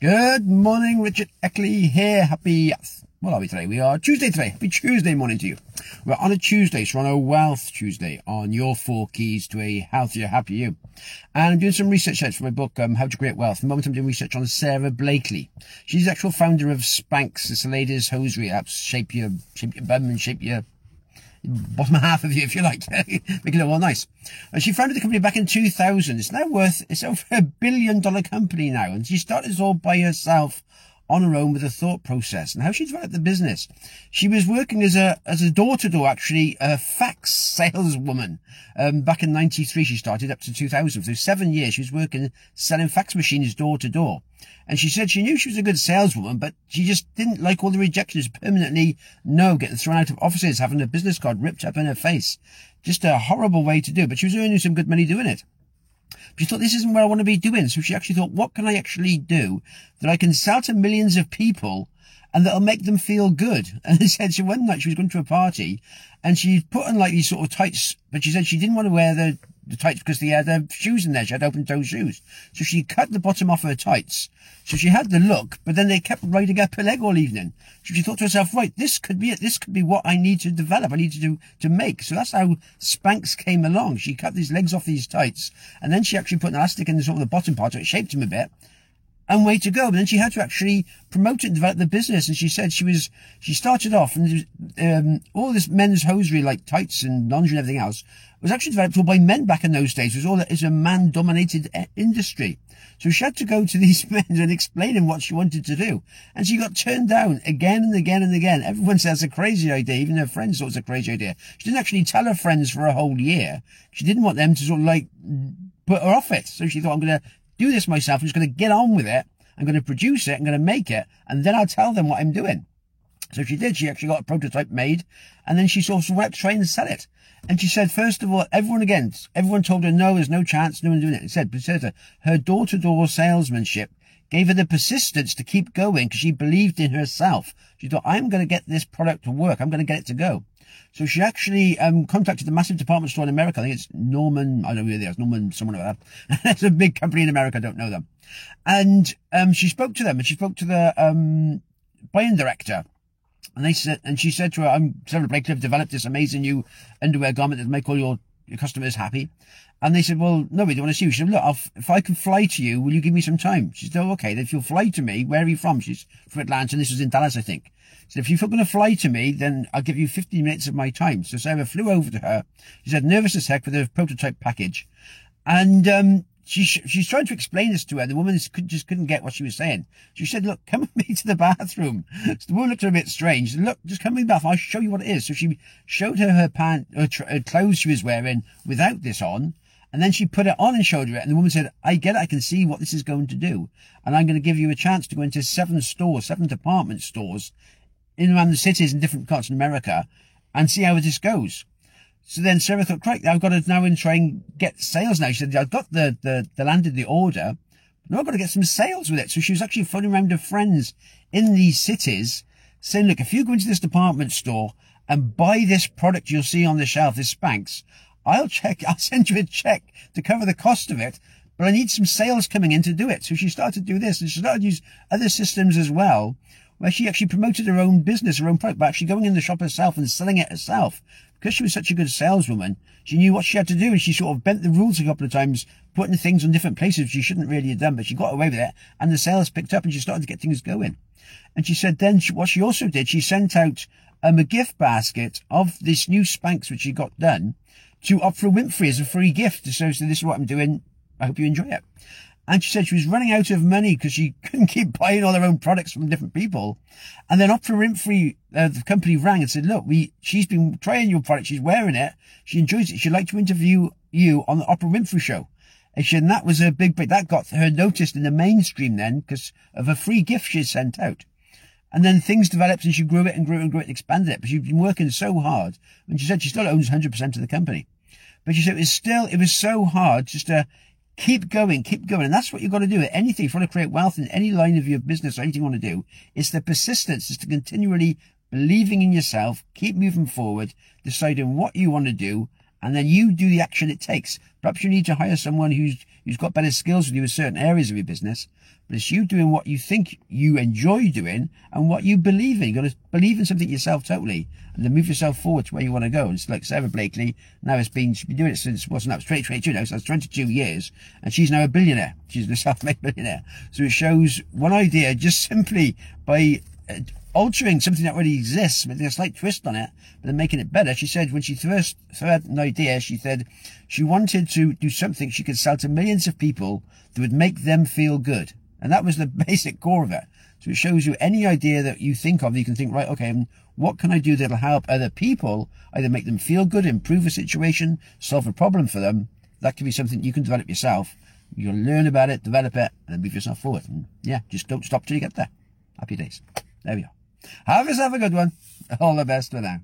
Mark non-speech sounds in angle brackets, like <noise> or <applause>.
Good morning, Richard Eckley here. Happy, what are we today? We are Tuesday today. Happy Tuesday morning to you. We're on a Tuesday, so on a Wealth Tuesday on your four keys to a healthier, happier you. And I'm doing some research for my book, um, How to Create Wealth. At the moment I'm doing research on Sara Blakely. She's the actual founder of Spanx. It's latest hosiery. Helps shape your, shape your bum and shape your bottom half of you, if you like, <laughs> make it all nice. And she founded the company back in 2000. It's now worth, it's over a billion dollar company now. And she started this all by herself on her own with a thought process and how she developed the business. She was working as a, as a door to door, actually, a fax saleswoman. Um, back in 93, she started up to 2000. So seven years, she was working selling fax machines door to door. And she said she knew she was a good saleswoman, but she just didn't like all the rejections permanently. No, getting thrown out of offices, having a business card ripped up in her face. Just a horrible way to do, but she was earning some good money doing it. She thought, this isn't what I want to be doing. So she actually thought, what can I actually do that I can sell to millions of people and that'll make them feel good? <laughs> And she said, so one night she was going to a party and she put on like these sort of tights, but she said she didn't want to wear the the tights because they had uh, shoes in there. She had open toe shoes. So she cut the bottom off her tights. So she had the look, but then they kept riding up her leg all evening. So she thought to herself, right, this could be it. This could be what I need to develop. I need to do, to make. So that's how Spanx came along. She cut these legs off these tights and then she actually put an elastic in the sort of the bottom part so it shaped them a bit and way to go. But then she had to actually promote it and develop the business. And she said she was, she started off and um, all this men's hosiery like tights and lingerie and everything else was actually developed all by men back in those days. It was all that is a man dominated eh, industry. So she had to go to <laughs> these men and explain them what she wanted to do. And she got turned down again and again and again. Everyone says it's a crazy idea. Even her friends thought it was a crazy idea. She didn't actually tell her friends for a whole year. She didn't want them to sort of like put her off it. So she thought, I'm going to do this myself. I'm just going to get on with it. I'm going to produce it. I'm going to make it. And then I'll tell them what I'm doing. So she did. She actually got a prototype made and then she sort of went to try and sell it. And she said, first of all, everyone again, everyone told her, no, there's no chance, no one's doing it. It said, but said her door-to-door salesmanship gave her the persistence to keep going because she believed in herself. She thought, I'm going to get this product to work. I'm going to get it to go. So she actually um, contacted the massive department store in America. I think it's Norman, I don't know who they are, Norman, someone like that. <laughs> it's a big company in America. I don't know them. And um, she spoke to them and she spoke to the um, buying director. And they said, and she said to her, I'm Sara Blakely, I've developed this amazing new underwear garment that make all your, your customers happy. And they said, well, no, we don't want to see you. She said, look, I'll, if I can fly to you, will you give me some time? She said, oh, okay. Then if you'll fly to me, where are you from? She's from Atlanta and this was in Dallas, I think. So if you're going to fly to me, then I'll give you 15 minutes of my time. So Sara flew over to her. She said, nervous as heck with a prototype package. And, um, she, she's trying to explain this to her. The woman could, just couldn't get what she was saying. She said, look, come with me to the bathroom. So <laughs> the woman looked a bit strange. Said, look, just come with me bath. I'll show you what it is. So she showed her her pant, her, her clothes she was wearing without this on. And then she put it on and showed her it. And the woman said, I get it. I can see what this is going to do. And I'm going to give you a chance to go into seven stores, seven department stores in around the cities in different parts of America and see how this goes. So then Sara thought, great, I've got to now and try and get sales now. She said, I've got the, the, the landed the order. Now I've got to get some sales with it. So she was actually phoning around her friends in these cities saying, look, if you go into this department store and buy this product you'll see on the shelf, this Spanx, I'll check, <laughs> I'll send you a check to cover the cost of it, but I need some sales coming in to do it. So she started to do this and she started to use other systems as well, where she actually promoted her own business, her own product, by actually going in the shop herself and selling it herself because she was such a good saleswoman, she knew what she had to do and she sort of bent the rules a couple of times, putting things on different places she shouldn't really have done, but she got away with it and the sales picked up and she started to get things going. And she said then she, what she also did, she sent out um, a gift basket of this new Spanx which she got done to Oprah Winfrey as a free gift. So, so this is what I'm doing. I hope you enjoy it. And she said she was running out of money because she <laughs> couldn't keep buying all her own products from different people. And then Oprah Winfrey, uh, the company rang and said, look, we, she's been trying your product. She's wearing it. She enjoys it. She'd like to interview you on the Oprah Winfrey show. And she, and that was a big break. That got her noticed in the mainstream then because of a free gift she sent out. And then things developed and she grew it and grew it and grew it and expanded it. But she'd been working so hard. And she said she still owns 100% of the company. But she said it was still, it was so hard just to Keep going, keep going. And that's what you've got to do at anything. If you want to create wealth in any line of your business or anything you want to do, it's the persistence, it's to continually believing in yourself, keep moving forward, deciding what you want to do, and then you do the action it takes. Perhaps you need to hire someone who's who's got better skills than you in certain areas of your business. But it's you doing what you think you enjoy doing and what you believe in. You've got to believe in something yourself totally and then move yourself forward to where you want to go. And it's like Sara Blakely. Now it's been, she's been doing it since, wasn't that, 2022 now, so that's 22 years. And she's now a billionaire. She's a self-made <laughs> billionaire. So it shows one idea just <laughs> simply by uh, altering something that already exists, with a slight twist on it, but then making it better. She said when she first had an idea, she said she wanted to do something she could sell to millions of people that would make them feel good. And that was the <laughs> basic core of it. So it shows you any idea that you think of, you can think, right, okay, what can I do that'll help other people either make them feel good, improve a situation, solve a problem for them. That can be something you can develop yourself. You'll learn about it, develop it, and then move yourself forward. And yeah, just don't stop till you get there. Happy days. There we are. Have yourself a good one. All the best for now.